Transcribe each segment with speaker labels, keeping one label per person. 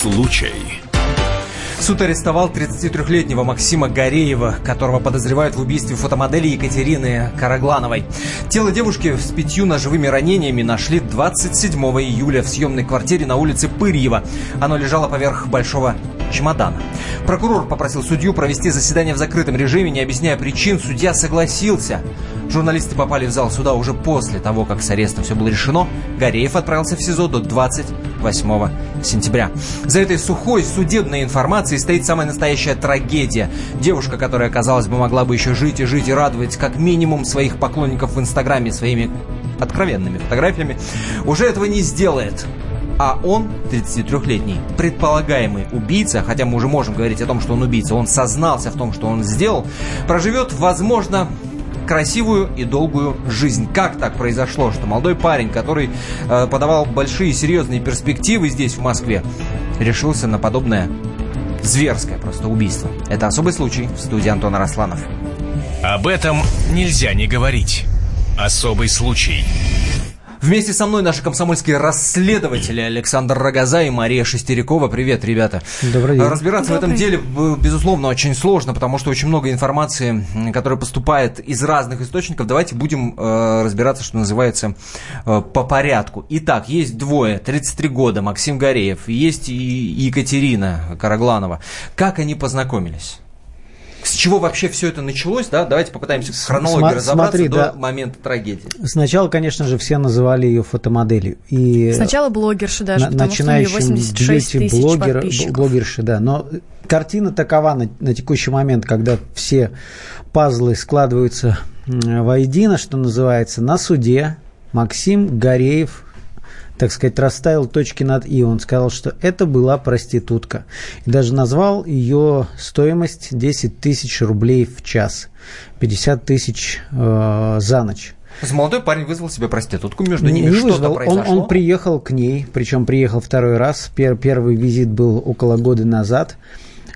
Speaker 1: случай.
Speaker 2: Суд арестовал 33-летнего Максима Гореева, которого подозревают в убийстве фотомодели Екатерины Караглановой. Тело девушки с пятью ножевыми ранениями нашли 27 июля в съемной квартире на улице Пырьева. Оно лежало поверх большого чемодана. Прокурор попросил судью провести заседание в закрытом режиме, не объясняя причин. Судья согласился. Журналисты попали в зал суда уже после того, как с арестом все было решено. Гореев отправился в СИЗО до 28 сентября. За этой сухой судебной информацией стоит самая настоящая трагедия. Девушка, которая, казалось бы, могла бы еще жить и жить и радовать как минимум своих поклонников в Инстаграме своими откровенными фотографиями, уже этого не сделает. А он, 33-летний, предполагаемый убийца, хотя мы уже можем говорить о том, что он убийца, он сознался в том, что он сделал, проживет, возможно, красивую и долгую жизнь. Как так произошло, что молодой парень, который э, подавал большие серьезные перспективы здесь, в Москве, решился на подобное зверское просто убийство? Это особый случай в студии Антона Росланов.
Speaker 1: Об этом нельзя не говорить. Особый случай.
Speaker 2: Вместе со мной наши комсомольские расследователи Александр Рогоза и Мария Шестерякова. Привет, ребята.
Speaker 3: Добрый день.
Speaker 2: Разбираться
Speaker 4: Добрый.
Speaker 2: в этом деле, безусловно, очень сложно, потому что очень много информации, которая поступает из разных источников. Давайте будем э, разбираться, что называется, э, по порядку. Итак, есть двое, 33 года, Максим Гореев, есть и Екатерина Карагланова. Как они познакомились? С чего вообще все это началось, да? Давайте попытаемся в хронологии
Speaker 3: Сма-
Speaker 2: разобраться
Speaker 3: смотри,
Speaker 2: до
Speaker 3: да.
Speaker 2: момента трагедии.
Speaker 3: Сначала, конечно же, все называли ее фотомоделью. И
Speaker 4: Сначала блогерши даже,
Speaker 3: на-
Speaker 4: потому что у нее
Speaker 3: начинающим
Speaker 4: 86 тысяч
Speaker 3: бьюти-блогер-
Speaker 4: подписчиков.
Speaker 3: блогерши, да. Но картина такова на, на текущий момент, когда все пазлы складываются воедино, что называется, на суде Максим Гореев так сказать, расставил точки над «и». Он сказал, что это была проститутка. И даже назвал ее стоимость 10 тысяч рублей в час, 50 тысяч э, за ночь.
Speaker 2: Есть молодой парень вызвал себе проститутку, между ними
Speaker 3: не
Speaker 2: что-то
Speaker 3: вызвал. Он,
Speaker 2: произошло.
Speaker 3: он приехал к ней, причем приехал второй раз. Пер- первый визит был около года назад.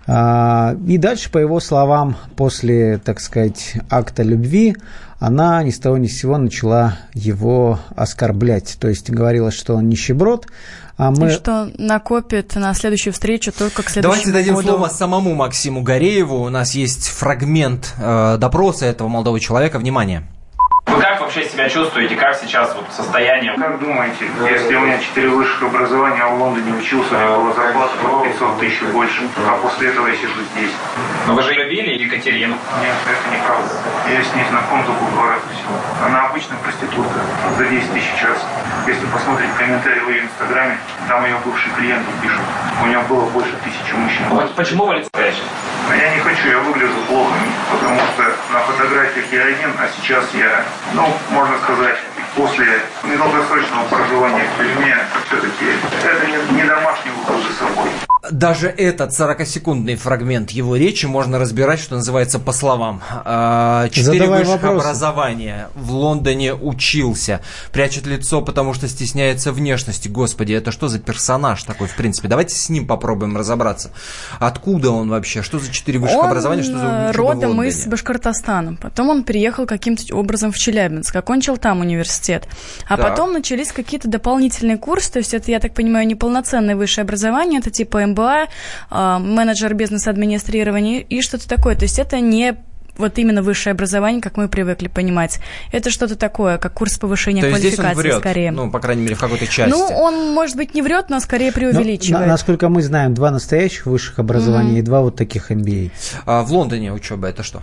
Speaker 3: А, и дальше, по его словам, после, так сказать, акта любви, она ни с того ни с сего начала его оскорблять. То есть говорила, что он нищеброд, а мы...
Speaker 4: И что накопит на следующую встречу только к следующему
Speaker 2: Давайте дадим
Speaker 4: году.
Speaker 2: слово самому Максиму Горееву. У нас есть фрагмент э, допроса этого молодого человека. Внимание.
Speaker 5: Вы как вообще себя чувствуете? Как сейчас вот состояние?
Speaker 6: Как думаете, если у меня четыре высших образования, а в Лондоне учился, у меня была зарплата по 500 тысяч больше, а после этого я сижу здесь?
Speaker 5: Но вы же любили Екатерину.
Speaker 6: Нет, это неправда. Я с ней знаком только два раза всего. Она обычная проститутка за 10 тысяч час. Если посмотреть комментарии в ее инстаграме, там ее бывшие клиенты пишут. У нее было больше тысячи мужчин.
Speaker 5: Вот почему вы лицо прячете?
Speaker 6: Но я не хочу, я выгляжу плохо, потому что на фотографиях я один, а сейчас я, ну, можно сказать, после недолгосрочного проживания в тюрьме, все-таки это не, домашний уход за собой.
Speaker 2: Даже этот 40-секундный фрагмент его речи можно разбирать, что называется, по словам. А, Четыре высших
Speaker 3: вопросы.
Speaker 2: образования. В Лондоне учился. Прячет лицо, потому что стесняется внешности. Господи, это что за персонаж такой, в принципе? Давайте с ним попробуем разобраться. Откуда он вообще? Что за четыре высших
Speaker 4: Он
Speaker 2: образования? Что за
Speaker 4: э, родом из Башкортостана. Потом он переехал каким-то образом в Челябинск, окончил там университет. А
Speaker 2: Так.
Speaker 4: потом начались какие-то дополнительные курсы, то есть это, я так понимаю, неполноценное высшее образование, это типа МБА, э, менеджер бизнес-администрирования и что-то такое. То есть это не вот именно высшее образование, как мы привыкли понимать. Это что-то такое, как курс повышения
Speaker 2: То есть здесь он
Speaker 4: квалификации
Speaker 2: врет,
Speaker 4: скорее.
Speaker 2: ну, по крайней мере, в какой-то части.
Speaker 4: Ну, он, может быть, не врет, но скорее
Speaker 3: Ну,
Speaker 4: преувеличивает.
Speaker 3: на- насколько мы знаем, два настоящих высших образования и два вот таких MBA.
Speaker 2: А в Лондоне учеба это что?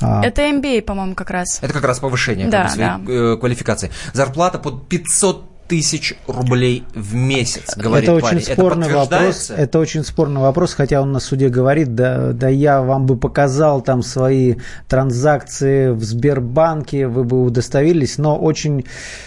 Speaker 3: А,
Speaker 4: Это MBA, по-моему, как раз.
Speaker 2: Это как раз повышение
Speaker 4: Да,
Speaker 2: как бы, своей, э, квалификации. Зарплата под 500 тысяч рублей в месяц, говорит
Speaker 3: это
Speaker 2: парень.
Speaker 3: очень спорный вопрос.
Speaker 2: подтверждается?
Speaker 3: Это очень спорный вопрос, хотя он на суде говорит, да, да я вам бы показал там свои транзакции в Сбербанке, вы бы удостоверились, но очень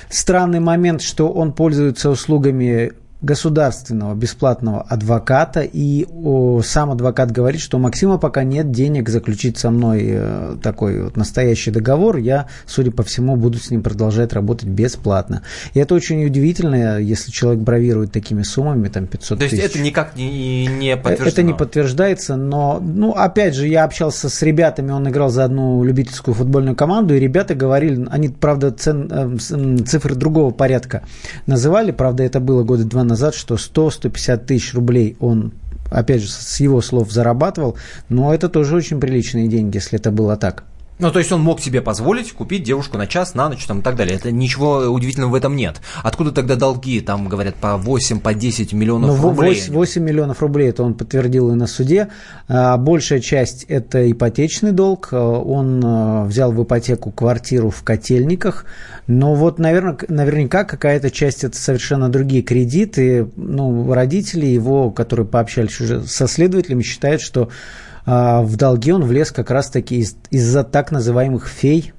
Speaker 3: странный момент, что он пользуется услугами государственного бесплатного адвоката, и о, сам адвокат говорит, что у Максима пока нет денег заключить со мной э, такой вот настоящий договор, я, судя по всему, буду с ним продолжать работать бесплатно. И это очень удивительно, если человек бравирует такими суммами, там 500
Speaker 2: То есть
Speaker 3: тысяч.
Speaker 2: это никак не, не подтверждено?
Speaker 3: Это не подтверждается, но, ну, опять же, я общался с ребятами, он играл за одну любительскую футбольную команду, и ребята говорили, они, правда, цен- э, с- м, цифры другого порядка называли, правда, это было года два назад, что 100-150 тысяч рублей он опять же, с его слов зарабатывал, но это тоже очень приличные деньги, если это было так.
Speaker 2: Ну, то есть он мог себе позволить купить девушку на час, на ночь там, и так далее. Это ничего удивительного в этом нет. Откуда тогда долги, там, говорят, по 8, по 10 миллионов ну, рублей?
Speaker 3: 8, 8 миллионов рублей, это он подтвердил и на суде. А большая часть – это ипотечный долг. Он а, взял в ипотеку квартиру в Котельниках. Но вот, наверное, наверняка какая-то часть – это совершенно другие кредиты. Ну, родители его, которые пообщались уже со следователями, считают, что а, в долги он влез как раз-таки из- из-за так называемых фей,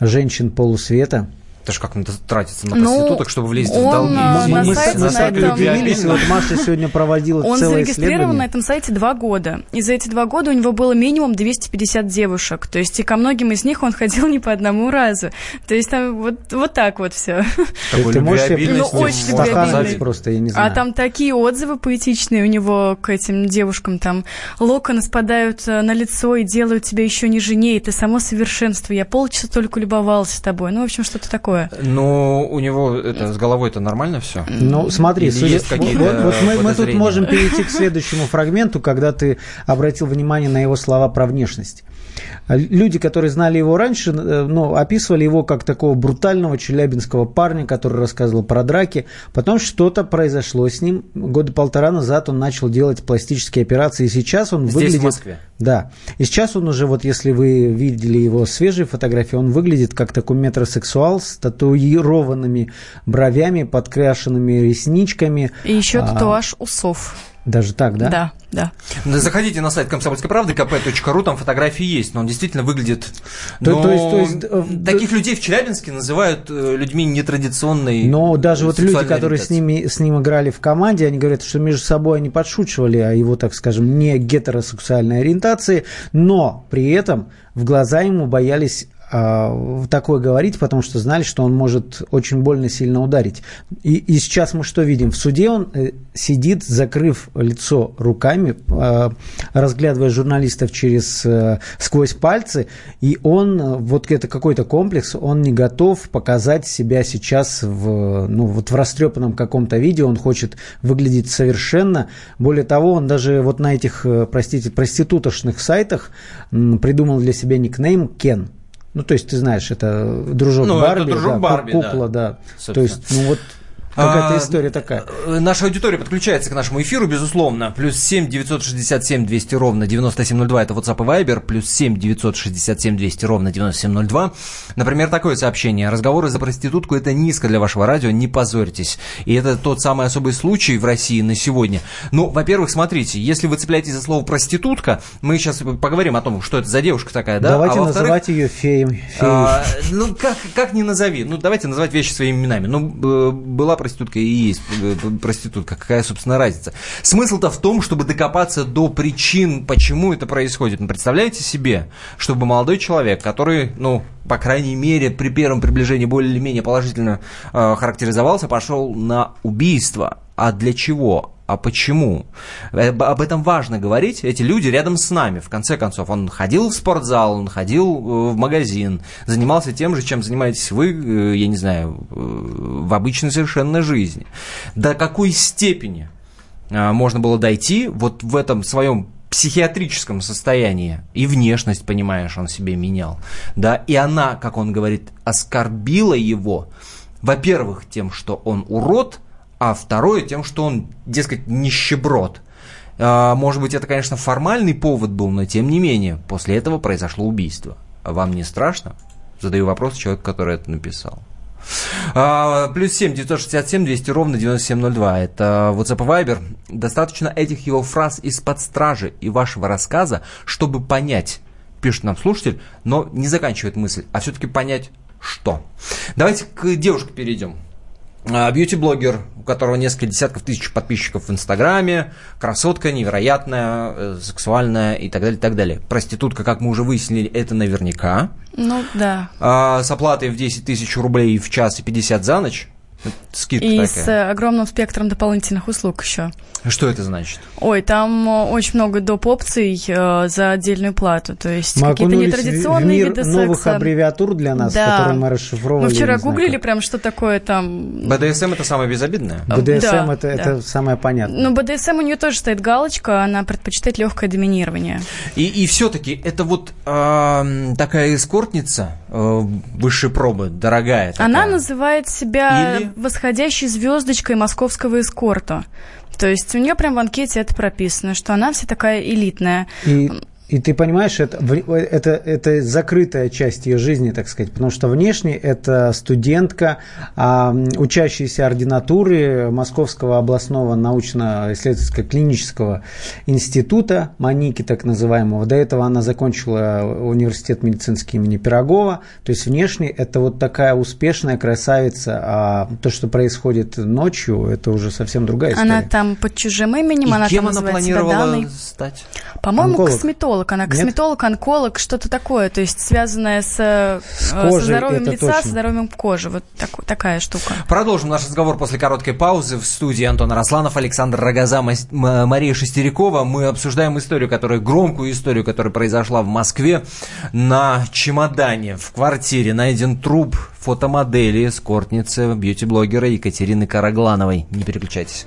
Speaker 3: женщин полусвета –
Speaker 2: это же как надо тратиться на ну, проституток, ну, чтобы влезть в долги.
Speaker 3: Мы, мы, мы на сайте удивились, вот Маша сегодня проводила
Speaker 4: Он зарегистрирован на этом сайте два года. И за эти два года у него было минимум 250 девушек. То есть и ко многим из них он ходил не по одному разу. То есть там вот, вот так вот все.
Speaker 3: Ты можешь ну, очень любвеобильный. просто, я не знаю.
Speaker 4: А там такие отзывы поэтичные у него к этим девушкам. Там локоны спадают э, на лицо и делают тебя еще нежнее. Ты само совершенство. Я полчаса только любовался тобой. Ну, в общем, что-то такое такое.
Speaker 2: Но у него это с головой это нормально все?
Speaker 3: Ну, смотри, Или есть вот, вот мы, мы тут можем перейти к следующему фрагменту, когда ты обратил внимание на его слова про внешность. Люди, которые знали его раньше, э, ну, описывали его как такого брутального челябинского парня, который рассказывал про драки. Потом что-то произошло с ним. Года полтора назад он начал делать пластические операции, и сейчас он
Speaker 2: Здесь,
Speaker 3: выглядит...
Speaker 2: в Москве?
Speaker 3: Да. И сейчас он уже, вот если вы видели его свежие фотографии, он выглядит как такой метросексуал с татуированными бровями, подкрашенными ресничками.
Speaker 4: И еще а, татуаж усов.
Speaker 3: Даже так, да?
Speaker 4: Да, да.
Speaker 2: Заходите на сайт комсомольской правды kp.ru, там фотографии есть, но он действительно выглядит...
Speaker 3: То, то есть, то есть, э,
Speaker 2: таких да, людей в Челябинске называют э, людьми нетрадиционной
Speaker 3: Но даже вот люди, которые с, ними, с ним играли в команде, они говорят, что между собой они подшучивали о его, так скажем, не гетеросексуальной ориентации, но при этом в глаза ему боялись такое говорить, потому что знали, что он может очень больно сильно ударить. И, и сейчас мы что видим? В суде он э, сидит, закрыв лицо руками, а, разглядывая журналистов через э, сквозь пальцы, и он, вот это какой-то комплекс, он не готов показать себя сейчас в, ну, вот в растрепанном каком-то видео, он хочет выглядеть совершенно. Более того, он даже вот на этих, э, простите, проститутошных сайтах придумал для себя никнейм Кен. Ну, то есть, ты знаешь, это дружок ну, Барби, это дружок да, Барби, кукла, да. да. То есть, ну вот Какая-то а, история такая.
Speaker 2: Э, наша аудитория подключается к нашему эфиру, безусловно. Плюс 7 967 200 ровно 9702. Это WhatsApp и Viber. Плюс 7 967 200 ровно 9702. Например, такое сообщение. Разговоры за проститутку – это низко для вашего радио, не позорьтесь. И это тот самый особый случай в России на сегодня. Ну, во-первых, смотрите, если вы цепляетесь за слово «проститутка», мы сейчас поговорим о том, что это за девушка такая, да?
Speaker 3: Давайте а называть ее феем. феей. А,
Speaker 2: ну, как, как не назови. Ну, давайте называть вещи своими именами. Ну, была проститутка и есть э, проститутка. Какая, собственно, разница? Смысл-то в том, чтобы докопаться до причин, почему это происходит. Ну, представляете себе, чтобы молодой человек, который, ну, по крайней мере, при первом приближении более или менее положительно э, характеризовался, пошел на убийство. А для чего? А почему? Э, об этом важно говорить. Эти люди рядом с нами. В конце концов, он ходил в спортзал, он ходил э, в магазин, занимался тем же, чем занимаетесь вы, э, я не знаю, в обычной совершенно жизни. До какой степени можно было дойти вот в этом своем психиатрическом состоянии, и внешность, понимаешь, он себе менял, да, и она, как он говорит, оскорбила его, во-первых, тем, что он урод, а второе тем, что он, дескать, нищеброд. А, может быть, это, конечно, формальный повод был, но тем не менее, после этого произошло убийство. Вам не страшно? Задаю вопрос человеку, который это написал. А, плюс 7 967 200 ровно 9702. Это WhatsApp и Viber. Достаточно этих его фраз из-под стражи и вашего рассказа, чтобы понять, пишет нам слушатель, но не заканчивает мысль, а все-таки понять, что. Давайте к девушке перейдем. А, бьюти-блогер, у которого несколько десятков тысяч подписчиков в Инстаграме, красотка невероятная, э, сексуальная и так далее, и так далее. Проститутка, как мы уже выяснили, это наверняка.
Speaker 4: Ну, да.
Speaker 2: А, с оплатой в 10 тысяч рублей в час и 50 за ночь. Скидка
Speaker 4: И
Speaker 2: такая.
Speaker 4: с э, огромным спектром дополнительных услуг еще.
Speaker 2: Что это значит?
Speaker 4: Ой, там э, очень много доп. опций э, за отдельную плату. То есть
Speaker 3: Мы
Speaker 4: какие-то нетрадиционные
Speaker 3: мир
Speaker 4: виды
Speaker 3: новых
Speaker 4: секса.
Speaker 3: аббревиатур для нас,
Speaker 4: Да.
Speaker 3: которые мы расшифровывали.
Speaker 4: Мы вчера
Speaker 3: знаю,
Speaker 4: гуглили
Speaker 3: как.
Speaker 4: прям, что такое там...
Speaker 2: БДСМ это самое безобидное?
Speaker 3: БДСМ
Speaker 4: Да,
Speaker 3: это,
Speaker 4: да.
Speaker 3: это самое понятное.
Speaker 4: Ну, БДСМ у нее тоже стоит галочка, она предпочитает легкое доминирование.
Speaker 2: И, и все-таки это вот ам, такая эскортница э, высшей пробы, дорогая. такая.
Speaker 4: Она называет себя
Speaker 2: Или-
Speaker 4: восходящей звездочкой московского эскорта. То есть у нее прям в анкете это прописано, что она вся такая элитная.
Speaker 3: И, и ты понимаешь, это, это, это закрытая часть ее жизни, так сказать, потому что внешне это студентка, а, учащаяся ординатуры Московского областного научно-исследовательского клинического института, Маники так называемого. До этого она закончила университет медицинский имени Пирогова. То есть внешне это вот такая успешная красавица, а то, что происходит ночью, это уже совсем другая история.
Speaker 4: Она там под чужим именем,
Speaker 2: И
Speaker 4: она
Speaker 2: кем
Speaker 4: там
Speaker 2: она
Speaker 4: называет себя
Speaker 2: планировала
Speaker 4: Даной.
Speaker 2: стать?
Speaker 4: По-моему,
Speaker 3: Онколог.
Speaker 4: Косметолог. Она
Speaker 3: Нет?
Speaker 4: косметолог, онколог, что-то такое. То есть связанное с, э,
Speaker 3: С
Speaker 4: со
Speaker 3: кожей,
Speaker 4: здоровьем
Speaker 3: это
Speaker 4: лица,
Speaker 3: точно.
Speaker 4: со здоровьем кожи. Вот так- такая штука.
Speaker 2: Продолжим наш разговор после короткой паузы. В студии Антон Арасланов, Александр Рогоза, Мария Шестерякова. Мы обсуждаем историю, которая громкую историю, которая произошла в Москве. На чемодане в квартире найден труп фотомодели, эскортницы, бьюти-блогера Екатерины Караглановой. Не переключайтесь.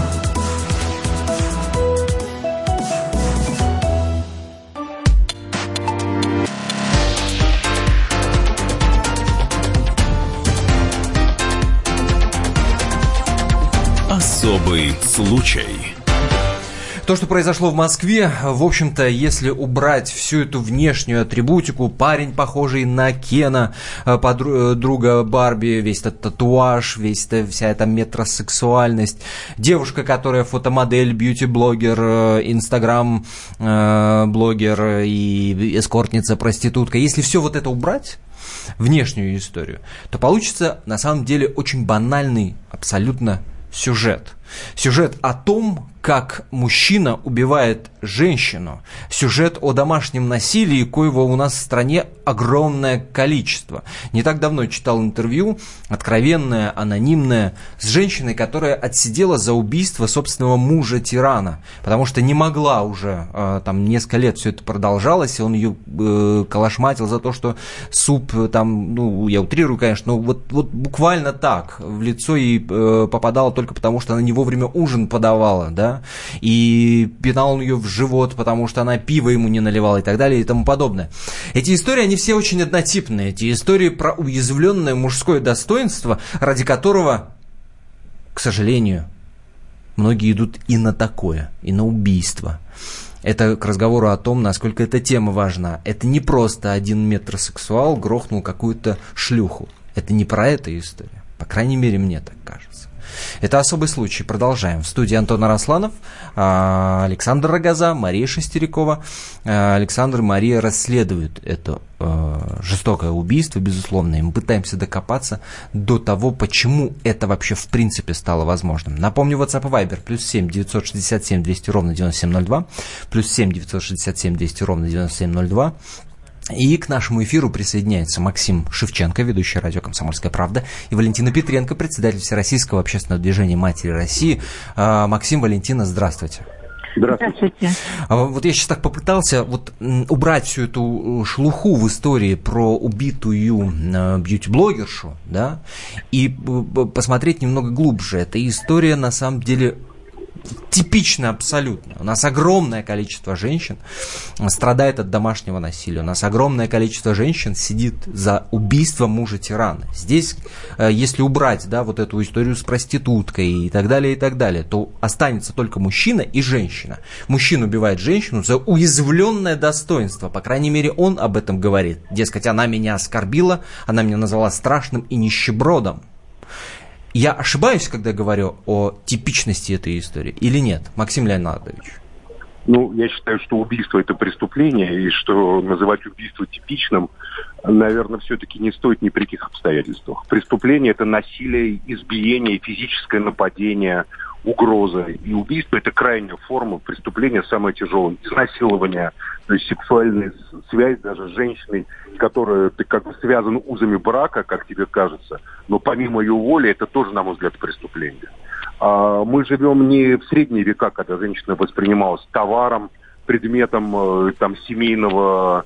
Speaker 7: Особый случай.
Speaker 2: То, что произошло в Москве, в общем-то, если убрать всю эту внешнюю атрибутику, парень, похожий на Кена, э, подру- э, Барби, весь этот татуаж, весь это, вся эта метросексуальность, девушка, которая фотомодель, бьюти-блогер, э, инстаграм-блогер и эскортница, проститутка, если все вот это убрать, внешнюю историю, то получится на самом деле очень банальный абсолютно сюжет. Сюжет о том, как мужчина убивает женщину. Сюжет о домашнем насилии, коего у нас в стране огромное количество. Не так давно читал интервью, откровенное, анонимное, с женщиной, которая отсидела за убийство собственного мужа-тирана, потому что не могла уже, э, там несколько лет все это продолжалось, и он ее э, калашматил за то, что суп э, там, ну, я утрирую, конечно, но вот, вот буквально так, в лицо ей э, попадало только потому, что она не вовремя ужин подавала, да, и пинал ее в живот, потому что она пиво ему не наливала и так далее и тому подобное. Эти истории, они все очень однотипные. Эти истории про уязвленное мужское достоинство, ради которого, к сожалению, многие идут и на такое, и на убийство. Это к разговору о том, насколько эта тема важна. Это не просто один метросексуал грохнул какую-то шлюху. Это не про эту историю. По крайней мере, мне так кажется. Это особый случай. Продолжаем. В студии Антон Арасланов, а, Александр Рогоза, Мария Шестерякова. А, Александр и Мария расследуют это э, жестокое убийство, безусловно, и мы пытаемся докопаться до того, почему это вообще в принципе стало возможным. Напомню, WhatsApp и Viber, плюс 7 967 200 ровно 9702, плюс 7 967 200 ровно 9702. И к нашему эфиру присоединяются Максим Шевченко, ведущий радио «Комсомольская правда», и Валентина Петренко, председатель Всероссийского общественного движения «Матери России». А, Максим, Валентина, здравствуйте.
Speaker 8: Здравствуйте.
Speaker 2: А Вот я сейчас так попытался вот убрать всю эту э, шелуху в истории про убитую э, бьюти-блогершу, да, и э, посмотреть немного глубже. Эта история на самом деле типично абсолютно. У нас огромное количество женщин страдает от домашнего насилия. У нас огромное количество женщин сидит за убийство мужа тирана. Здесь, э, если убрать да, вот эту историю с проституткой и так далее, и так далее, то останется только мужчина и женщина. Мужчина убивает женщину за уязвленное достоинство. По крайней мере, он об этом говорит. Дескать, она меня оскорбила, она меня назвала страшным и нищебродом. Я ошибаюсь, когда говорю о типичности этой истории или нет, Максим Леонардович?
Speaker 8: Ну, я считаю, что убийство это преступление, и что называть убийство типичным, наверное, все-таки не стоит ни при каких обстоятельствах. Преступление это насилие, избиение, физическое нападение, угроза. И убийство это крайняя форма преступления, самое тяжелое. Изнасилование, то есть сексуальная связь даже с женщиной, которая ты как бы связан узами брака, как тебе кажется, но помимо ее воли, это тоже, на мой взгляд, преступление. А мы живем не в средние века, когда женщина воспринималась товаром, предметом э, там, семейного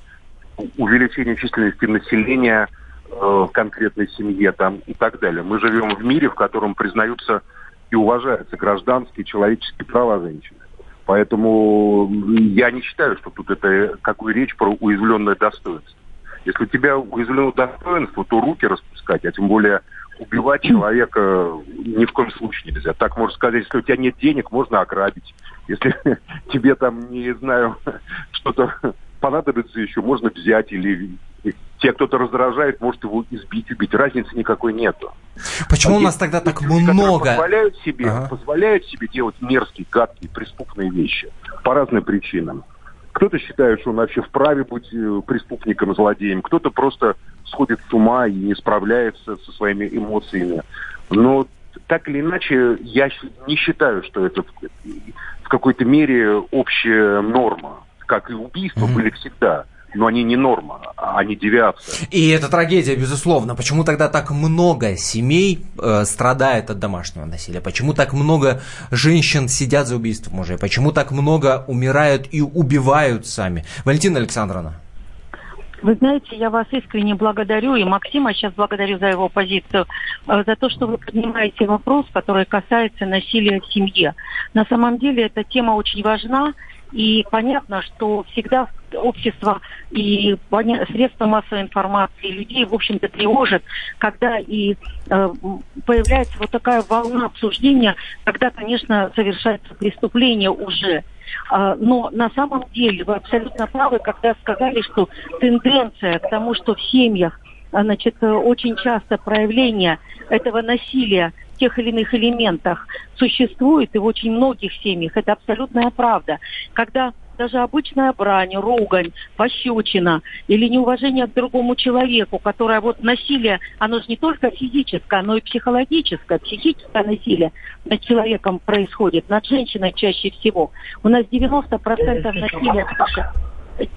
Speaker 8: увеличения численности населения э, в конкретной семье там, и так далее. Мы живем в мире, в котором признаются и уважаются гражданские человеческие права женщины. Поэтому я не считаю, что тут это какую речь про уязвленное достоинство. Если у тебя уязвлено достоинство, то руки распускать, а тем более убивать человека ни в коем случае нельзя. Так можно сказать, если у тебя нет денег, можно ограбить. Если тебе там, не знаю, что-то понадобится еще, можно взять или те, кто-то раздражает, может его избить, убить. Разницы никакой нету.
Speaker 2: Почему а у нас тогда так люди, много?
Speaker 8: Позволяют себе, ага. позволяют себе делать мерзкие, гадкие, преступные вещи по разным причинам. Кто-то считает, что он вообще вправе быть э, преступником, злодеем. Кто-то просто сходит с ума и не справляется со своими эмоциями. Но так или иначе, я не считаю, что это в какой-то мере общая норма. Как и убийства mm-hmm. были всегда но они не норма, а они девиация.
Speaker 2: И это трагедия, безусловно. Почему тогда так много семей э, страдает от домашнего насилия? Почему так много женщин сидят за убийством мужей? Почему так много умирают и убивают сами? Валентина Александровна.
Speaker 9: Вы знаете, я вас искренне благодарю, и Максима сейчас благодарю за его позицию, э, за то, что вы поднимаете вопрос, который касается насилия в семье. На самом деле эта тема очень важна, и понятно, что всегда общество и средства массовой информации людей, в общем-то, тревожит, когда и э, появляется вот такая волна обсуждения, когда, конечно, совершается преступление уже. Э, но на самом деле вы абсолютно правы, когда сказали, что тенденция к тому, что в семьях значит, очень часто проявление этого насилия тех или иных элементах существует и в очень многих семьях. Это абсолютная правда. Когда даже обычная брань, ругань, пощечина или неуважение к другому человеку, которое вот насилие, оно же не только физическое, оно и психологическое, психическое насилие над человеком происходит, над женщиной чаще всего. У нас 90% насилия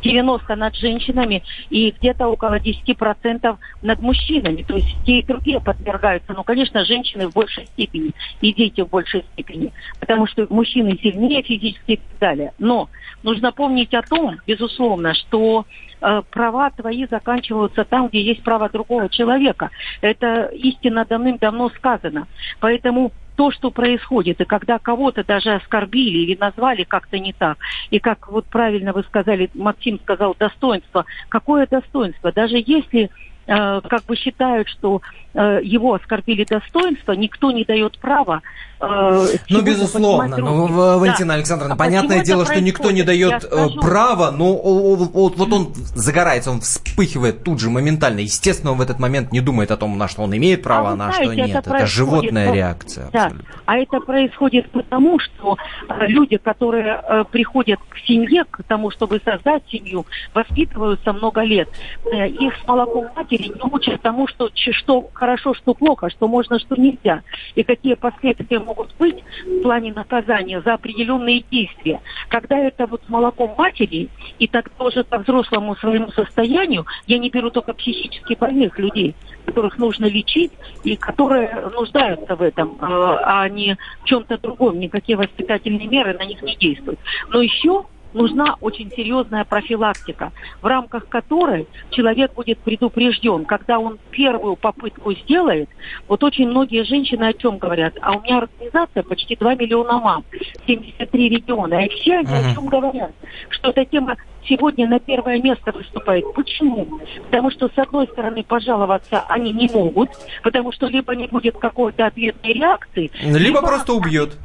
Speaker 9: 90 над женщинами и где-то около 10% над мужчинами. То есть те и другие подвергаются. Но, конечно, женщины в большей степени и дети в большей степени. Потому что мужчины сильнее физически и так далее. Но нужно помнить о том, безусловно, что э, права твои заканчиваются там, где есть право другого человека. Это истинно давным-давно сказано. Поэтому то, что происходит, и когда кого-то даже оскорбили или назвали как-то не так, и как вот правильно вы сказали, Максим сказал, достоинство, какое достоинство? Даже если Э, как бы считают, что э, его оскорбили достоинство, никто не дает права.
Speaker 2: Э, ну, безусловно. Ну, Валентина да. Александровна, а понятное дело, что никто не дает скажу... права, но вот, вот он загорается, он вспыхивает тут же моментально. Естественно, он в этот момент не думает о том, на что он имеет право, а, на знаете, что нет. Это, это животная реакция.
Speaker 9: Да. А это происходит потому, что люди, которые приходят к семье, к тому, чтобы создать семью, воспитываются много лет. Их с молоком матери родители не учат тому, что, что хорошо, что плохо, что можно, что нельзя, и какие последствия могут быть в плане наказания за определенные действия. Когда это вот с молоком матери, и так тоже по взрослому своему состоянию, я не беру только психически больных людей, которых нужно лечить и которые нуждаются в этом, а, а не в чем-то другом, никакие воспитательные меры на них не действуют. Но еще нужна очень серьезная профилактика, в рамках которой человек будет предупрежден, когда он первую попытку сделает. Вот очень многие женщины о чем говорят? А у меня организация почти 2 миллиона мам, 73 региона, и все они о чем говорят? Что эта тема сегодня на первое место выступает. Почему? Потому что, с одной стороны, пожаловаться они не могут, потому что либо не будет какой-то ответной реакции,
Speaker 2: либо, либо просто убьет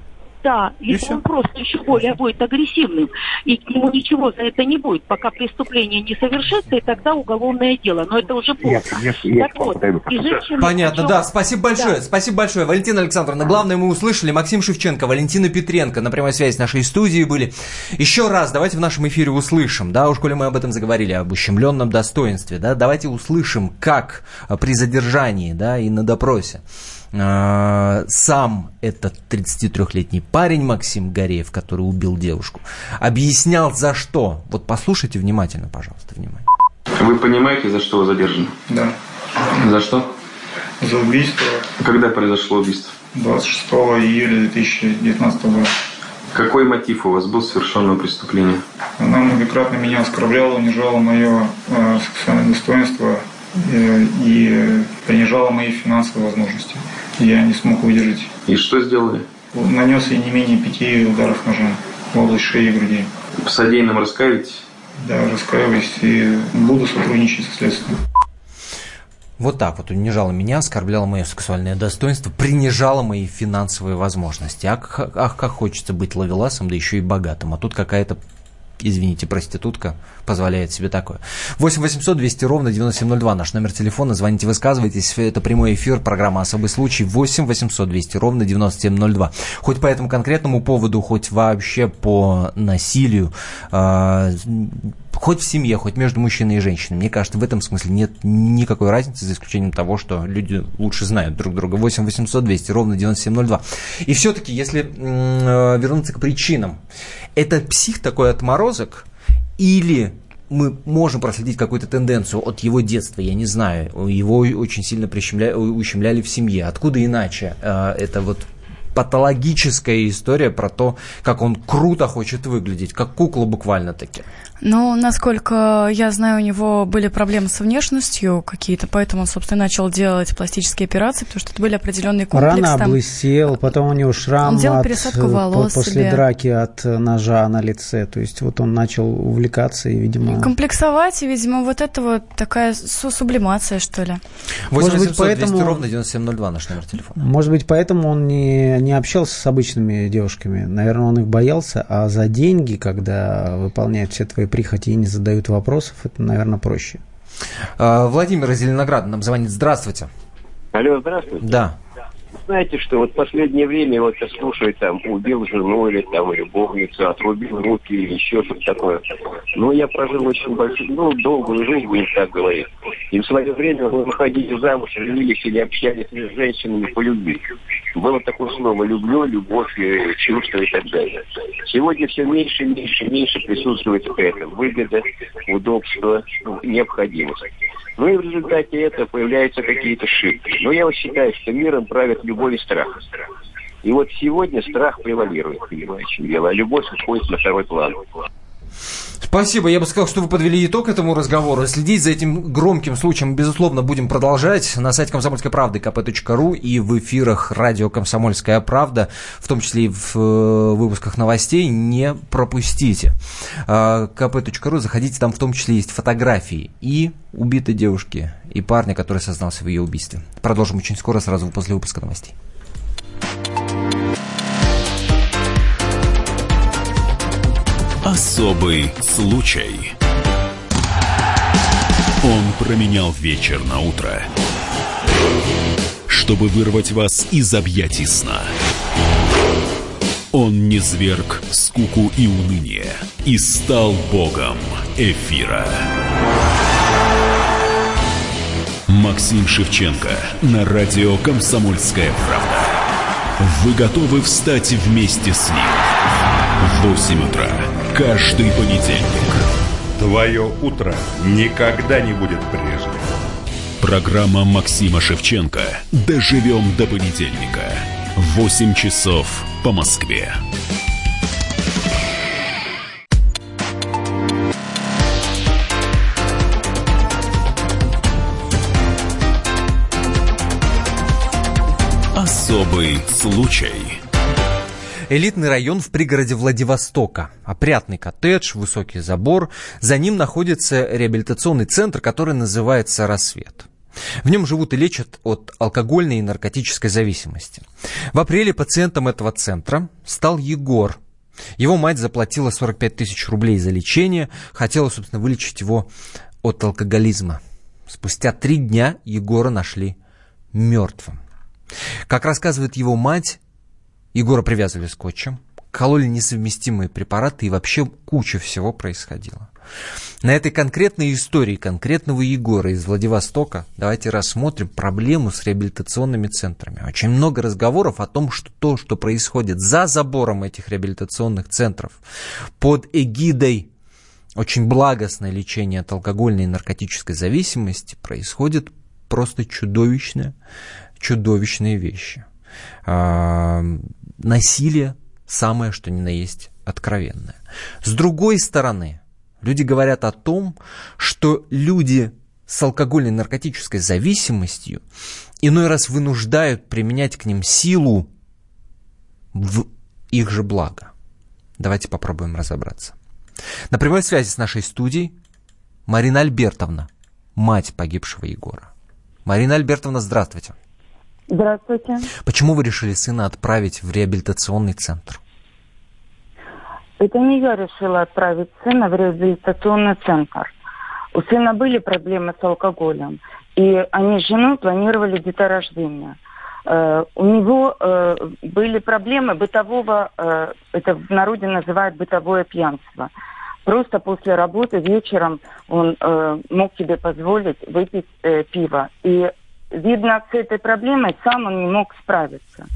Speaker 9: да, либо он просто еще более будет агрессивным, и к нему ничего за это не будет, пока преступление не совершится, и тогда уголовное дело. Но это уже поздно.
Speaker 2: Yes, yes, так вот, и женщины... Понятно, да, спасибо большое, да. спасибо большое. Валентина Александровна, главное мы услышали, Максим Шевченко, Валентина Петренко на прямой связи с нашей студией были. Еще раз давайте в нашем эфире услышим, да, уж коли мы об этом заговорили, об ущемленном достоинстве, да, давайте услышим, как при задержании, да, и на допросе а, сам этот 33-летний парень Максим Гореев, который убил девушку, объяснял за что. Вот послушайте внимательно, пожалуйста, внимание.
Speaker 10: Вы понимаете, за что вы задержаны?
Speaker 6: Да.
Speaker 10: За что?
Speaker 6: За убийство.
Speaker 10: Когда произошло убийство?
Speaker 6: 26 июля 2019 года.
Speaker 10: Какой мотив у вас был совершенного преступления?
Speaker 6: Она многократно меня оскорбляла, унижала мое э, сексуальное достоинство и принижала мои финансовые возможности я не смог выдержать.
Speaker 10: И что сделали?
Speaker 6: Нанес я не менее пяти ударов ножом в область шеи и груди.
Speaker 10: По содеянным раскаиваетесь?
Speaker 6: Да, раскаиваюсь и буду сотрудничать со следствием.
Speaker 2: Вот так вот унижала меня, оскорбляла мое сексуальное достоинство, принижала мои финансовые возможности. Ах, ах, как хочется быть ловеласом, да еще и богатым. А тут какая-то извините, проститутка позволяет себе такое. 8 800 200 ровно 9702 наш номер телефона. Звоните, высказывайтесь. Это прямой эфир, программа «Особый случай». 8 800 200 ровно 9702. Хоть по этому конкретному поводу, хоть вообще по насилию, э, хоть в семье, хоть между мужчиной и женщиной. Мне кажется, в этом смысле нет никакой разницы, за исключением того, что люди лучше знают друг друга. 8 800 200 ровно 9702. И все-таки, если э, вернуться к причинам, это псих такой отморозок или мы можем проследить какую-то тенденцию от его детства, я не знаю, его очень сильно ущемляли в семье. Откуда иначе э, это вот патологическая история про то, как он круто хочет выглядеть, как кукла буквально-таки.
Speaker 4: Ну, насколько я знаю, у него были проблемы со внешностью какие-то, поэтому он, собственно, начал делать пластические операции, потому что это были определенные комплексы.
Speaker 3: Рано там... облысел, потом у него шрам
Speaker 4: он делал от, пересадку волос
Speaker 3: после
Speaker 4: себе.
Speaker 3: драки от ножа на лице. То есть вот он начал увлекаться и, видимо...
Speaker 4: Комплексовать, и, видимо, вот это вот такая сублимация, что ли.
Speaker 2: 8 Может быть, поэтому... 200 ровно 9702 наш номер телефона.
Speaker 3: Может быть, поэтому он не, не общался с обычными девушками. Наверное, он их боялся, а за деньги, когда выполняет все твои прихоти и не задают вопросов, это, наверное, проще.
Speaker 2: А, Владимир из Зеленограда нам звонит. Здравствуйте.
Speaker 11: Алло, здравствуйте.
Speaker 2: Да
Speaker 11: знаете, что вот в последнее время вот я слушаю, там, убил жену или там любовницу, отрубил руки или еще что-то такое. Но я прожил очень большую, ну, долгую жизнь, будем так говорить. И в свое время мы выходили замуж, женились или общались с женщинами по любви. Было такое слово «люблю», «любовь», э, «чувство» и так далее. Сегодня все меньше, меньше, меньше присутствует это. Выгода, удобство, необходимость. Ну и в результате этого появляются какие-то шибки. Но я вот считаю, что миром правит любовь и страх. И вот сегодня страх превалирует, понимаете, дело, а любовь уходит на второй план.
Speaker 2: Спасибо. Я бы сказал, что вы подвели итог этому разговору. Следить за этим громким случаем, безусловно, будем продолжать на сайте комсомольской правды kp.ru и в эфирах радио «Комсомольская правда», в том числе и в э, выпусках новостей. Не пропустите. А, kp.ru, заходите, там в том числе есть фотографии и убитой девушки, и парня, который сознался в ее убийстве. Продолжим очень скоро, сразу после выпуска новостей.
Speaker 7: Особый случай. Он променял вечер на утро, чтобы вырвать вас из объятий сна. Он не зверг скуку и уныние и стал богом эфира. Максим Шевченко на радио «Комсомольская правда». Вы готовы встать вместе с ним? В 8 утра каждый понедельник.
Speaker 12: Твое утро никогда не будет прежним.
Speaker 7: Программа Максима Шевченко. Доживем до понедельника. 8 часов по Москве. Особый случай.
Speaker 2: Элитный район в пригороде Владивостока. Опрятный коттедж, высокий забор. За ним находится реабилитационный центр, который называется «Рассвет». В нем живут и лечат от алкогольной и наркотической зависимости. В апреле пациентом этого центра стал Егор. Его мать заплатила 45 тысяч рублей за лечение, хотела, собственно, вылечить его от алкоголизма. Спустя три дня Егора нашли мертвым. Как рассказывает его мать, Егора привязывали скотчем, кололи несовместимые препараты и вообще куча всего происходило. На этой конкретной истории конкретного Егора из Владивостока давайте рассмотрим проблему с реабилитационными центрами. Очень много разговоров о том, что то, что происходит за забором этих реабилитационных центров под эгидой очень благостное лечение от алкогольной и наркотической зависимости происходит просто чудовищные, чудовищные вещи. Насилие самое, что ни на есть откровенное. С другой стороны, люди говорят о том, что люди с алкогольной наркотической зависимостью иной раз вынуждают применять к ним силу в их же благо. Давайте попробуем разобраться. На прямой связи с нашей студией Марина Альбертовна, мать погибшего Егора. Марина Альбертовна, здравствуйте.
Speaker 13: Здравствуйте.
Speaker 2: Почему вы решили сына отправить в реабилитационный центр?
Speaker 13: Это не я решила отправить сына в реабилитационный центр. У сына были проблемы с алкоголем, и они с женой планировали деторождение. Э, у него э, были проблемы бытового, э, это в народе называют бытовое пьянство. Просто после работы вечером он э, мог себе позволить выпить э, пиво. И видно, с этой проблемой сам он не мог справиться.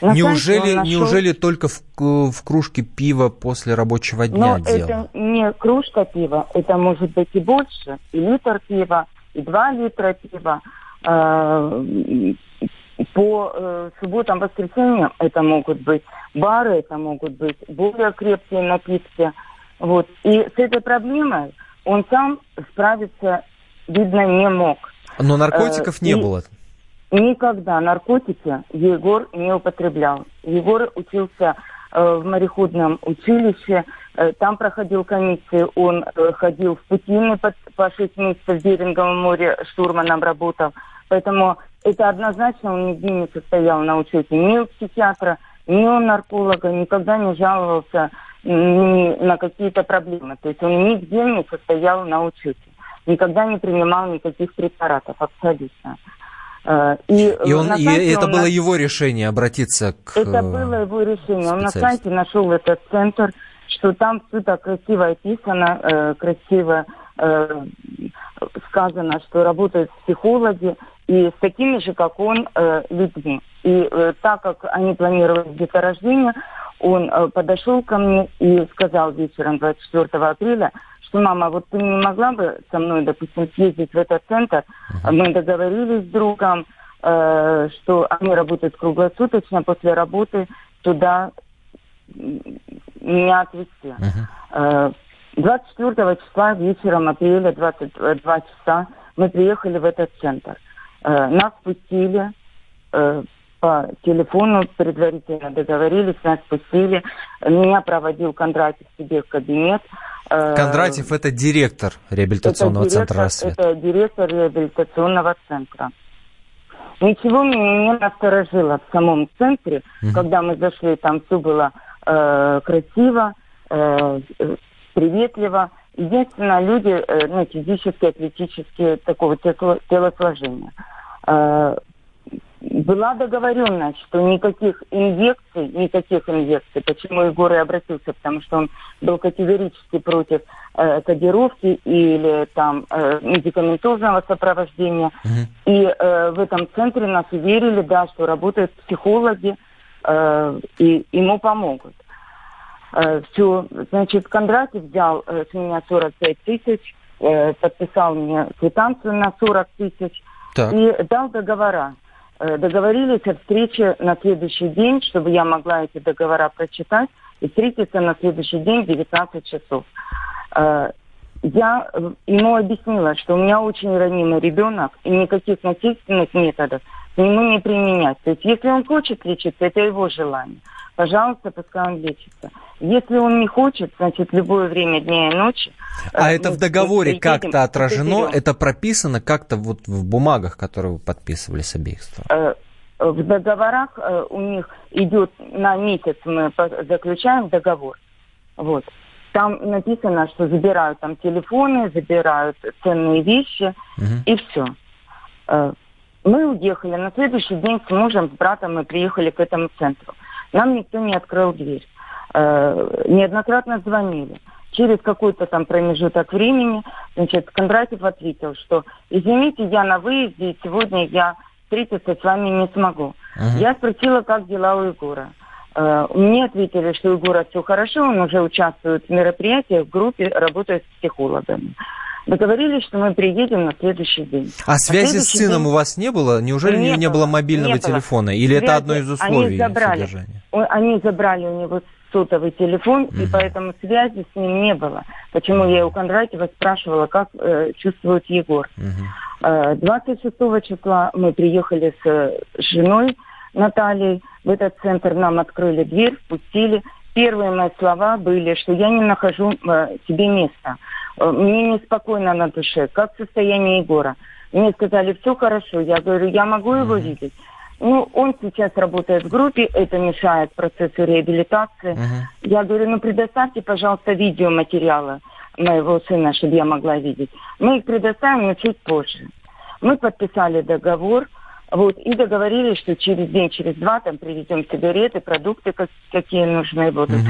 Speaker 2: На неужели, нашел... неужели только в, в кружке пива после рабочего дня
Speaker 13: Но
Speaker 2: дело?
Speaker 13: это не кружка пива, это может быть и больше, и литр пива, и два литра пива. Э, по э, субботам, воскресеньям это могут быть бары, это могут быть более крепкие напитки. Вот. И с этой проблемой он сам справиться, видно, не мог.
Speaker 2: Но наркотиков э, не было?
Speaker 13: Никогда наркотики Егор не употреблял. Егор учился э, в мореходном училище, э, там проходил комиссию, он э, ходил в Путины по, по 6 месяцев в Беринговом море, штурманом работал. Поэтому это однозначно он нигде не состоял на учете ни у психиатра, ни у нарколога, никогда не жаловался ни на какие-то проблемы. То есть он нигде не состоял на учете никогда не принимал никаких препаратов, абсолютно.
Speaker 2: Э, и, и, он, и это было на... его решение обратиться к
Speaker 13: Это было его решение. Он на сайте нашел этот центр, что там все так красиво описано, э, красиво э, сказано, что работают психологи и с такими же, как он, э, людьми. И э, так как они планировали деторождение, он э, подошел ко мне и сказал вечером 24 апреля, что мама, вот ты не могла бы со мной, допустим, съездить в этот центр? Uh-huh. Мы договорились с другом, э, что они работают круглосуточно, после работы туда меня отвезти. Uh-huh. Э, 24 числа вечером апреля, 22 часа, мы приехали в этот центр. Э, нас пустили, э, по телефону предварительно договорились, нас пустили. Меня проводил Кондратьев себе в кабинет.
Speaker 2: Э, Кондратьев – это директор реабилитационного это директор, центра «Рассвет».
Speaker 13: Это директор реабилитационного центра. Ничего меня не насторожило в самом центре, угу. когда мы зашли, там все было э, красиво, э, приветливо. Единственное, люди э, ну, физически, атлетически такого телосложения. Э, была договоренность, что никаких инъекций, никаких инъекций, почему Егор и обратился, потому что он был категорически против э, кодировки или там э, медикаментозного сопровождения. Mm-hmm. И э, в этом центре нас уверили, да, что работают психологи э, и ему помогут. Э, все, значит, Кондратьев взял э, с меня 45 тысяч, э, подписал мне квитанцию на 40 тысяч так. и дал договора. Э, договорились о встрече на следующий день, чтобы я могла эти договора прочитать, и встретиться на следующий день в 19 часов. Э, я ему объяснила, что у меня очень ранимый ребенок, и никаких насильственных методов к нему не применять. То есть если он хочет лечиться, это его желание. Пожалуйста, пускай он лечится. Если он не хочет, значит, любое время дня и ночи.
Speaker 2: А
Speaker 13: э,
Speaker 2: это в договоре как-то отражено? Это прописано как-то вот в бумагах, которые вы подписывали с обеих сторон?
Speaker 13: Э, в договорах э, у них идет на месяц мы заключаем договор. Вот. Там написано, что забирают там телефоны, забирают ценные вещи и все. Мы уехали. На следующий день с мужем, с братом мы приехали к этому центру. Нам никто не открыл дверь. Э, Неоднократно звонили. Через какой-то там промежуток времени, значит, Кондратьев ответил, что извините, я на выезде, и сегодня я встретиться с вами не смогу. Я спросила, как дела у Егора. Э, Мне ответили, что у Егора все хорошо, он уже участвует в мероприятиях, в группе, работает с психологами. Договорились, что мы приедем на следующий день.
Speaker 2: А связи с сыном
Speaker 13: день-
Speaker 2: у вас не было? Неужели не, не было мобильного
Speaker 13: не было.
Speaker 2: телефона? Или это
Speaker 13: Связи
Speaker 2: одно из
Speaker 13: они
Speaker 2: условий
Speaker 13: забрали.
Speaker 2: содержания?
Speaker 13: Они забрали у него сотовый телефон, и поэтому связи с ним не было. Почему я у Кондратьева спрашивала, как э, чувствует Егор. Э, 26 числа мы приехали с женой Натальей в этот центр, нам открыли дверь, впустили. Первые мои слова были, что я не нахожу э, себе места. Э, Мне неспокойно на душе. Как состояние Егора? Мне сказали, все хорошо. Я говорю, я могу его видеть? Ну, он сейчас работает в группе, это мешает процессу реабилитации. Я говорю, ну предоставьте, пожалуйста, видеоматериалы моего сына, чтобы я могла видеть. Мы их предоставим, но чуть позже. Мы подписали договор, вот, и договорились, что через день, через два там привезем сигареты, продукты, как- какие нужны будут.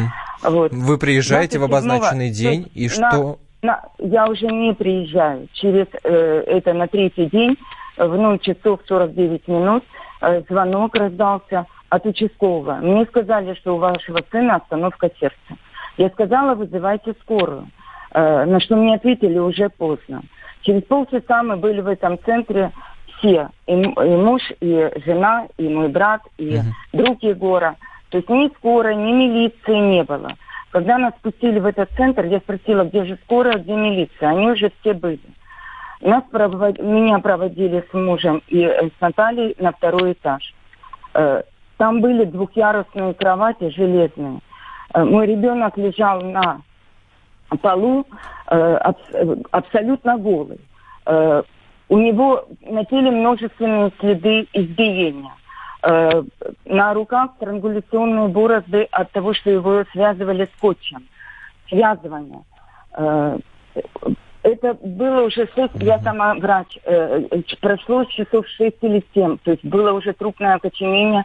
Speaker 13: Вот.
Speaker 2: Вы приезжаете в
Speaker 13: 27-го,
Speaker 2: обозначенный день, и
Speaker 13: на-
Speaker 2: что?
Speaker 13: На- я уже не приезжаю. Через э, это на третий день в 0 часов 49 минут э, звонок раздался от участкового. Мне сказали, что у вашего сына остановка сердца. Я сказала, вызывайте скорую. Э, на что мне ответили уже поздно. Через полчаса мы были в этом центре все. И, и муж, и жена, и мой брат, и друг Егора. То есть ни скорой, ни милиции не было. Когда нас спустили в этот центр, я спросила, где же скорая, где милиция. Они уже все были. Нас провод- Меня проводили с мужем и э, с Натальей на второй этаж. Э, Там были двухъярусные кровати железные. Э, Мой ребенок лежал на полу абс- абсолютно голый. У него на теле множественные следы избиения. Э, На руках странгуляционные борозды от того, что его связывали скотчем. Связывание. Э, Это было уже шесть, я сама врач, э, прошло часов шесть или семь, то есть было уже трупное окоченение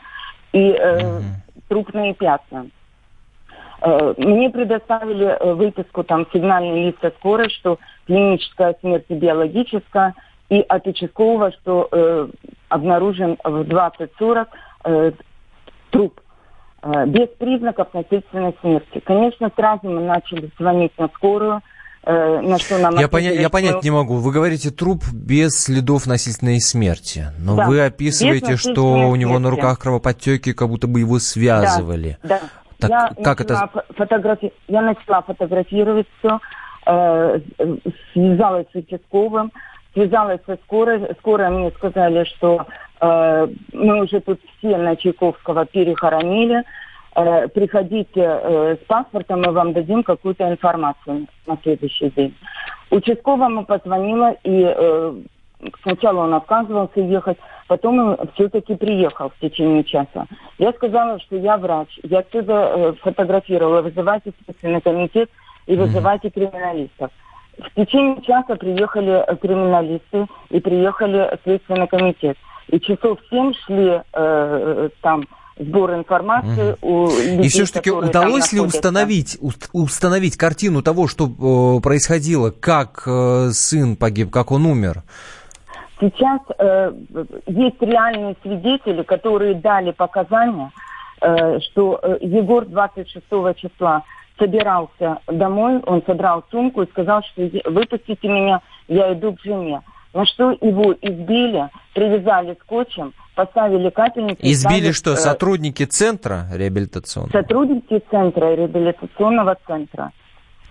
Speaker 13: и э, трупные пятна. Э, Мне предоставили э, выписку, там, сигнальный лист от скорой, что клиническая смерть биологическая, и от участкового, что э, обнаружен в 20.40 э, труп э, без признаков насильственной смерти. Конечно, сразу мы начали звонить на скорую, э, на что нам
Speaker 2: Я, поня- я понять не могу. Вы говорите труп без следов насильственной смерти. Но
Speaker 13: Да,
Speaker 2: вы описываете, что
Speaker 13: насильственной
Speaker 2: у него на
Speaker 13: смерти.
Speaker 2: руках кровоподтеки, как будто бы его связывали.
Speaker 13: Да, да.
Speaker 2: Так
Speaker 13: я,
Speaker 2: как это-
Speaker 13: начала фо- фотографи- я начала фотографировать все, связалась с участковым, связалась со скорой. Скорая мне сказали, что э, мы уже тут все на Чайковского перехоронили. Э, приходите э, с паспортом, мы вам дадим какую-то информацию на следующий день. Участковому позвонила, и э, сначала он отказывался ехать, потом он все-таки приехал в течение часа. Я сказала, что я врач. Я отсюда э, фотографировала. Вызывайте следственный комитет и вызывайте криминалистов. В течение часа приехали э, криминалисты и приехали следственный комитет. И часов семь шли э, там сбор информации у людей,
Speaker 2: И все-таки удалось ли установить, уст- установить картину того, что э, происходило, как э, сын погиб, как он умер?
Speaker 13: Сейчас э, есть реальные свидетели, которые дали показания, э, что э, Егор 26 числа собирался домой, он собрал сумку и сказал, что «Е- выпустите меня, я иду к жене. На что его избили, привязали скотчем, поставили капельницу.
Speaker 2: Избили
Speaker 13: стали,
Speaker 2: что,
Speaker 13: э,
Speaker 2: сотрудники центра реабилитационного?
Speaker 13: сотрудники центра, реабилитационного центра.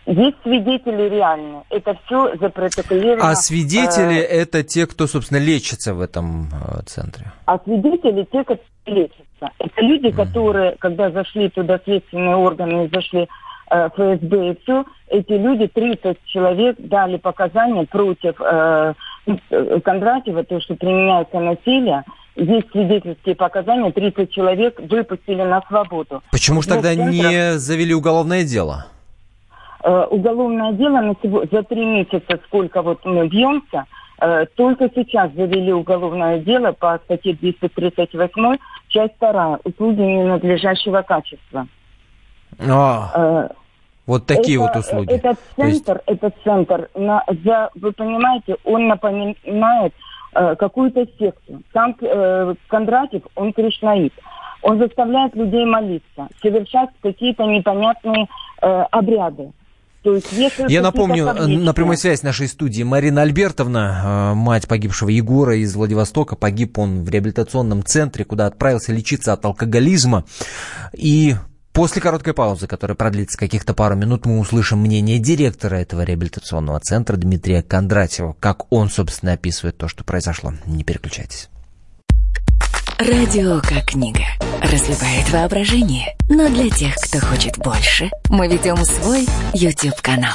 Speaker 13: есть свидетели реальные. Это все запротоколировано.
Speaker 2: А свидетели
Speaker 13: э,
Speaker 2: это те, кто, собственно, лечится в этом э, центре?
Speaker 13: А свидетели те, которые лечатся. Это люди, которые, когда зашли туда следственные органы и зашли э, ФСБ и все, эти люди, 30 человек, дали показания против э, э, Кондратьева, то, что применяется насилие. Есть свидетельские показания, 30 человек выпустили на свободу.
Speaker 2: Почему же
Speaker 13: Двух
Speaker 2: тогда
Speaker 13: центров,
Speaker 2: не завели уголовное дело?
Speaker 13: э, уголовное дело на сего- за три месяца, сколько вот мы бьемся, э, только сейчас завели уголовное дело по статье 238, часть 2, услуги ненадлежащего качества.
Speaker 2: А,
Speaker 13: Э,
Speaker 2: вот такие
Speaker 13: это-
Speaker 2: вот услуги.
Speaker 13: Этот
Speaker 2: То есть-
Speaker 13: центр, этот центр, на, за, вы понимаете, он напоминает э, какую-то секту. Сам э, Кондратьев, он кришнаит. Он заставляет людей молиться, совершать какие-то непонятные э, обряды. То есть, если
Speaker 2: Я напомню, э,
Speaker 13: таблички-
Speaker 2: на прямой связи с нашей студии Марина Альбертовна, э, мать погибшего Егора из Владивостока. Погиб он в реабилитационном центре, куда отправился лечиться от алкоголизма. И после короткой паузы, которая продлится каких-то пару минут, мы услышим мнение директора этого реабилитационного центра Дмитрия Кондратьева. Как он, собственно, описывает то, что произошло. Не переключайтесь.
Speaker 14: Радио как книга. Разливает воображение. Но для тех, кто хочет больше, мы ведем свой YouTube-канал.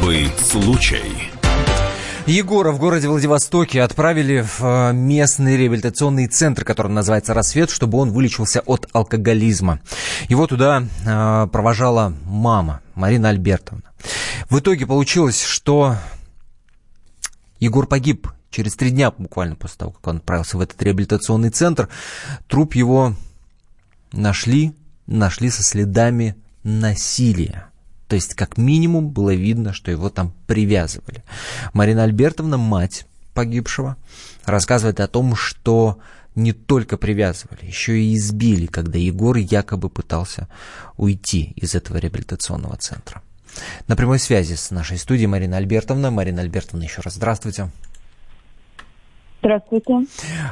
Speaker 7: Особый случай.
Speaker 2: Егора в городе Владивостоке отправили в э, местный реабилитационный центр, который называется «Рассвет», чтобы он вылечился от алкоголизма. Его туда э, провожала мама Марина Альбертовна. В итоге получилось, что Егор погиб через три дня буквально после того, как он отправился в этот реабилитационный центр. Труп его нашли, нашли со следами насилия. То есть, как минимум, было видно, что его там привязывали. Марина Альбертовна, мать погибшего, рассказывает о том, что не только привязывали, еще и избили, когда Егор якобы пытался уйти из этого реабилитационного центра. На прямой связи с нашей студией Марина Альбертовна. Марина Альбертовна, еще раз здравствуйте.
Speaker 13: Здравствуйте.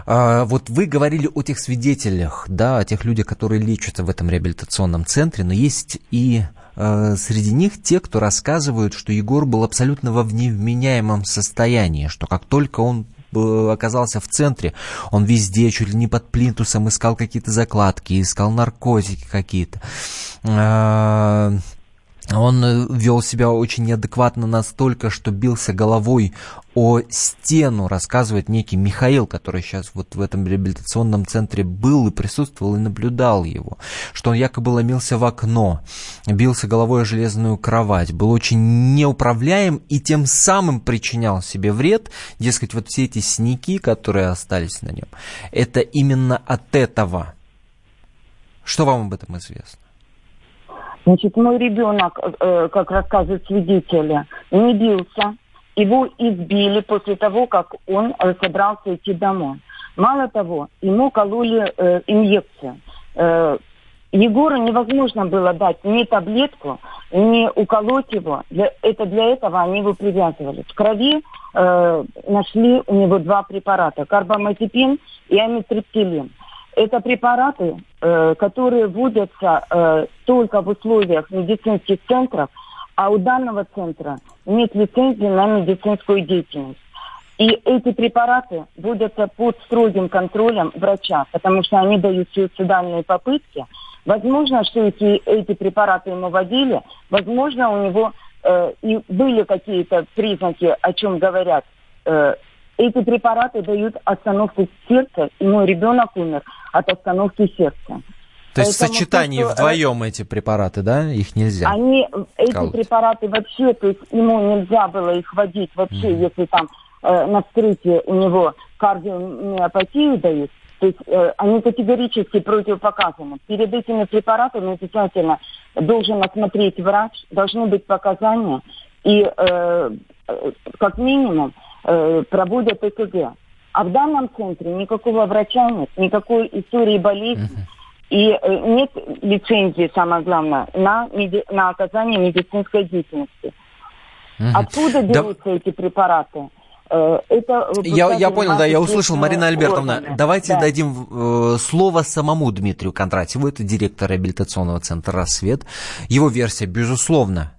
Speaker 2: А, вот вы говорили о тех свидетелях, да, о тех людях, которые лечатся в этом реабилитационном центре, но есть и среди них те, кто рассказывают, что Егор был абсолютно во невменяемом состоянии, что как только он э, оказался в центре, он везде, чуть ли не под плинтусом, искал какие-то закладки, искал наркотики какие-то. Он э, вел себя очень неадекватно настолько, что бился головой о стену, рассказывает некий Михаил, который сейчас вот в этом реабилитационном центре был и присутствовал и наблюдал его, что он якобы ломился в окно, бился головой о железную кровать, был очень неуправляем и тем самым причинял себе вред, дескать, вот все эти синяки, которые остались на нем, это именно от этого. Что вам об этом известно?
Speaker 13: Значит, мой ребенок, э, как рассказывают свидетели, не бился. Его избили после того, как он э, собрался идти домой. Мало того, ему кололи э, инъекцию. Э, Егору невозможно было дать ни таблетку, ни уколоть его. Для, это для этого они его привязывали. В крови э, нашли у него два препарата. Карбамазепин и амитриптилин. Это препараты, э, которые вводятся э, только в условиях медицинских центров, а у данного центра нет лицензии на медицинскую деятельность. И эти препараты вводятся под строгим контролем врача, потому что они дают суицидальные попытки. Возможно, что эти, эти препараты ему вводили, возможно, у него э, и были какие-то признаки, о чем говорят. Э, эти препараты дают остановку сердца, и мой ребенок умер от остановки сердца.
Speaker 2: То есть в
Speaker 13: Поэтому
Speaker 2: сочетании
Speaker 13: то, э,
Speaker 2: вдвоем эти препараты, да, их нельзя?
Speaker 13: Они, эти
Speaker 2: колоть.
Speaker 13: препараты вообще, то есть ему нельзя было их вводить вообще, если там э, на вскрытии у него кардиомиопатию дают, то есть э, они категорически противопоказаны. Перед этими препаратами обязательно должен осмотреть врач, должны быть показания, и э, как минимум э, проводят ЭКГ. А в данном центре никакого врача нет, никакой истории болезни. И э, нет лицензии, самое главное, на, меди- на оказание медицинской деятельности. Откуда
Speaker 2: Да.
Speaker 13: делаются эти препараты? Э, Это
Speaker 2: Я, я понял, да, я услышал, Марина Альбертовна.
Speaker 13: органы.
Speaker 2: Давайте
Speaker 13: Да.
Speaker 2: дадим э, слово самому Дмитрию Кондратьеву, это директор реабилитационного центра «Рассвет». Его версия, безусловно,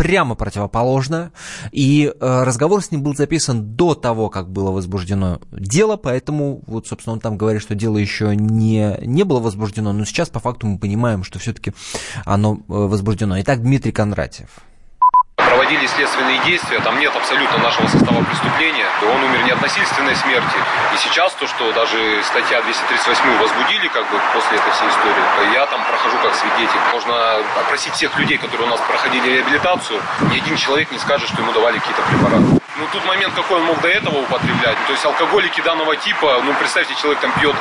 Speaker 2: прямо противоположна. И э, разговор с ним был записан до того, как было возбуждено дело, поэтому, вот, собственно, он там говорит, что дело еще не, не было возбуждено, но сейчас по факту мы понимаем, что все-таки оно э, возбуждено. Итак, Дмитрий Кондратьев.
Speaker 15: Проводили следственные действия, там нет абсолютно нашего состава преступления. Он умер не от насильственной смерти. И сейчас то, что даже статья 238 возбудили как бы после этой всей истории, я там прохожу как свидетель. Можно опросить всех людей, которые у нас проходили реабилитацию. Ни один человек не скажет, что ему давали какие-то препараты. Ну, тут момент, какой он мог до этого употреблять. То есть алкоголики данного типа, ну, представьте, человек там пьет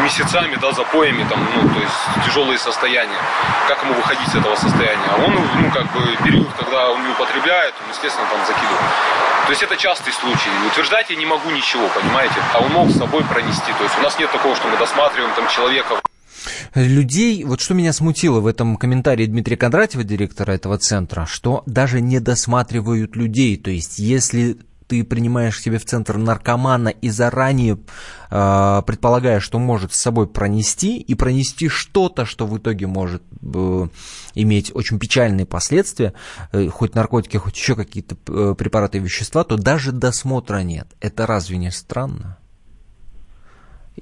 Speaker 15: месяцами, да, запоями, там, ну, то есть тяжелые состояния. Как ему выходить из этого состояния? А он, ну, как бы, период, когда он не употребляет, он, естественно, там закидывает. То есть это частый случай. Утверждать я не могу ничего, понимаете? А он мог с собой пронести. То есть у нас нет такого, что мы досматриваем там человека.
Speaker 2: людей, вот что меня смутило в этом комментарии Дмитрия Кондратьева, директора этого центра, что даже не досматривают людей. То есть, если ты принимаешь себе в центр наркомана и заранее э, предполагаешь, что может с собой пронести, и пронести что-то, что в итоге может э, иметь очень печальные последствия, э, хоть наркотики, хоть еще какие-то э, препараты и вещества, то даже досмотра нет. Это разве не странно?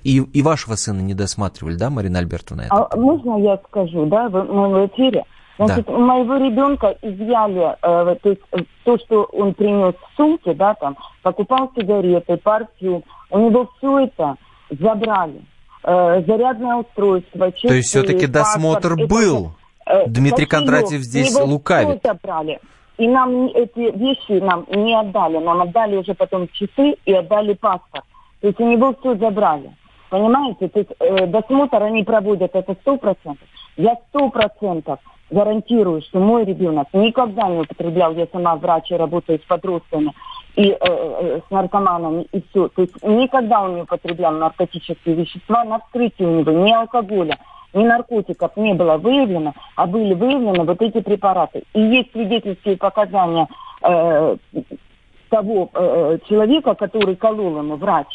Speaker 2: И, и вашего сына не досматривали, да, Марина Альбертовна? это?
Speaker 13: А можно я скажу, да, в, мы в эфире? Значит, у моего ребенка изъяли, э, то есть э, то, что он принес в сумке, да, там, покупал сигареты, парфюм, у него все это забрали. Э, зарядное устройство, часы,
Speaker 2: То есть все-таки
Speaker 13: паспорт,
Speaker 2: досмотр
Speaker 13: это-
Speaker 2: был?
Speaker 13: э,
Speaker 2: Дмитрий
Speaker 13: кошелек,
Speaker 2: Кондратьев здесь лукавит.
Speaker 13: всё забрали. И нам эти вещи нам не отдали. Нам отдали уже потом часы и отдали паспорт. То есть у него все забрали. Понимаете? То есть э, досмотр они проводят, это сто процентов. Я сто процентов гарантирую, что мой ребенок никогда не употреблял, я сама врач и работаю с подростками и э, э, с наркоманами и все. То есть никогда он не употреблял наркотические вещества, на вскрытии у него ни алкоголя, ни наркотиков не было выявлено, а были выявлены вот эти препараты. И есть свидетельские показания э, того э, человека, который колол ему, врач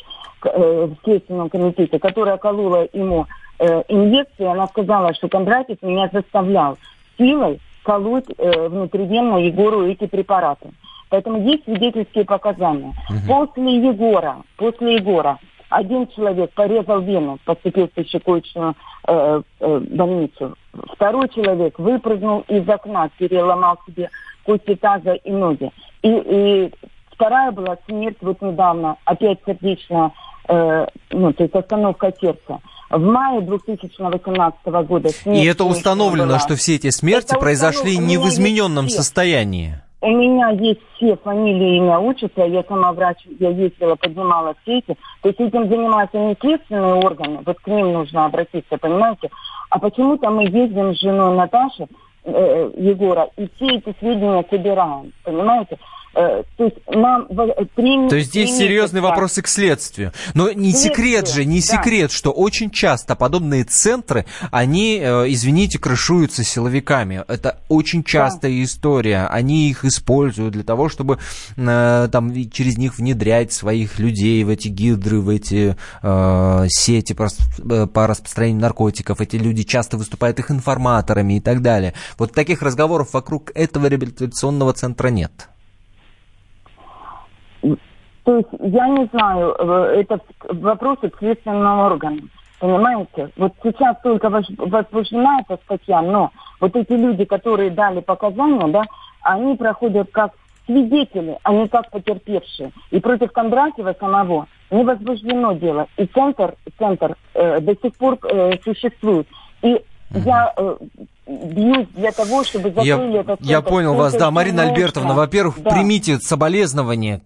Speaker 13: э, в Следственном комитете, которая колола ему э, инъекции, она сказала, что Кондратьев меня заставлял силой колоть э, внутривенно Егору эти препараты. Поэтому есть свидетельские показания. После Егора, после Егора один человек порезал вену, поступил в пищекоечную э, э, больницу. Второй человек выпрыгнул из окна, переломал себе кости таза и ноги. И, и вторая была смерть вот недавно, опять сердечная, э, ну, то есть остановка сердца. В мае 2018 года смерть
Speaker 2: И это установлено,
Speaker 13: была.
Speaker 2: что все эти смерти
Speaker 13: Это
Speaker 2: произошли не в измененном состоянии.
Speaker 13: У меня есть все фамилии, имя, отчество. Я сама врач, я ездила, поднимала все эти. То есть этим занимаются не следственные органы. Вот к ним нужно обратиться, понимаете? А почему-то мы ездим с женой Наташи, э, Егора, и все эти сведения собираем, понимаете? Э, то есть нам в- э, три
Speaker 2: То есть здесь
Speaker 13: три
Speaker 2: серьезные
Speaker 13: месяца-
Speaker 2: вопросы к следствию. Но не секрет же, не
Speaker 13: да.
Speaker 2: секрет, что очень часто подобные центры, они, э, извините, крышуются силовиками. Это очень частая история. Они их используют для того, чтобы там и через них внедрять своих людей в эти гидры, в эти э, сети по распространению наркотиков. Эти люди часто выступают их информаторами и так далее. Вот таких разговоров вокруг этого реабилитационного центра нет.
Speaker 13: То есть я не знаю, э, это вопросы к следственным органам. Понимаете? Вот сейчас только воз- возбуждена эта статья, но вот эти люди, которые дали показания, да, они проходят как свидетели, а не как потерпевшие. И против Кондратьева самого не возбуждено дело. И центр, центр э, до сих пор э, существует. И я э, бьюсь для того, чтобы закрыли
Speaker 2: Я,
Speaker 13: этот центр.
Speaker 2: я понял вас, да, Марина
Speaker 13: нужно.
Speaker 2: Альбертовна. Во-первых,
Speaker 13: Да.
Speaker 2: примите соболезнования.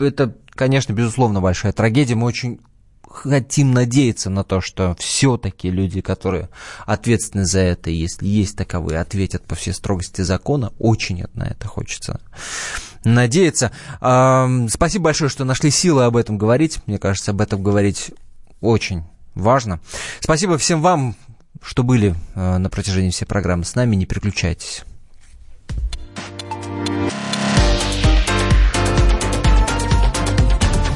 Speaker 2: Это, конечно, безусловно, большая трагедия. Мы очень хотим надеяться на то, что все-таки люди, которые ответственны за это, если есть таковые, ответят по всей строгости закона. Очень на это хочется надеяться. Спасибо большое, что нашли силы об этом говорить. Мне кажется, об этом говорить очень важно. Спасибо всем вам, что были э, на протяжении всей программы с нами. Не переключайтесь.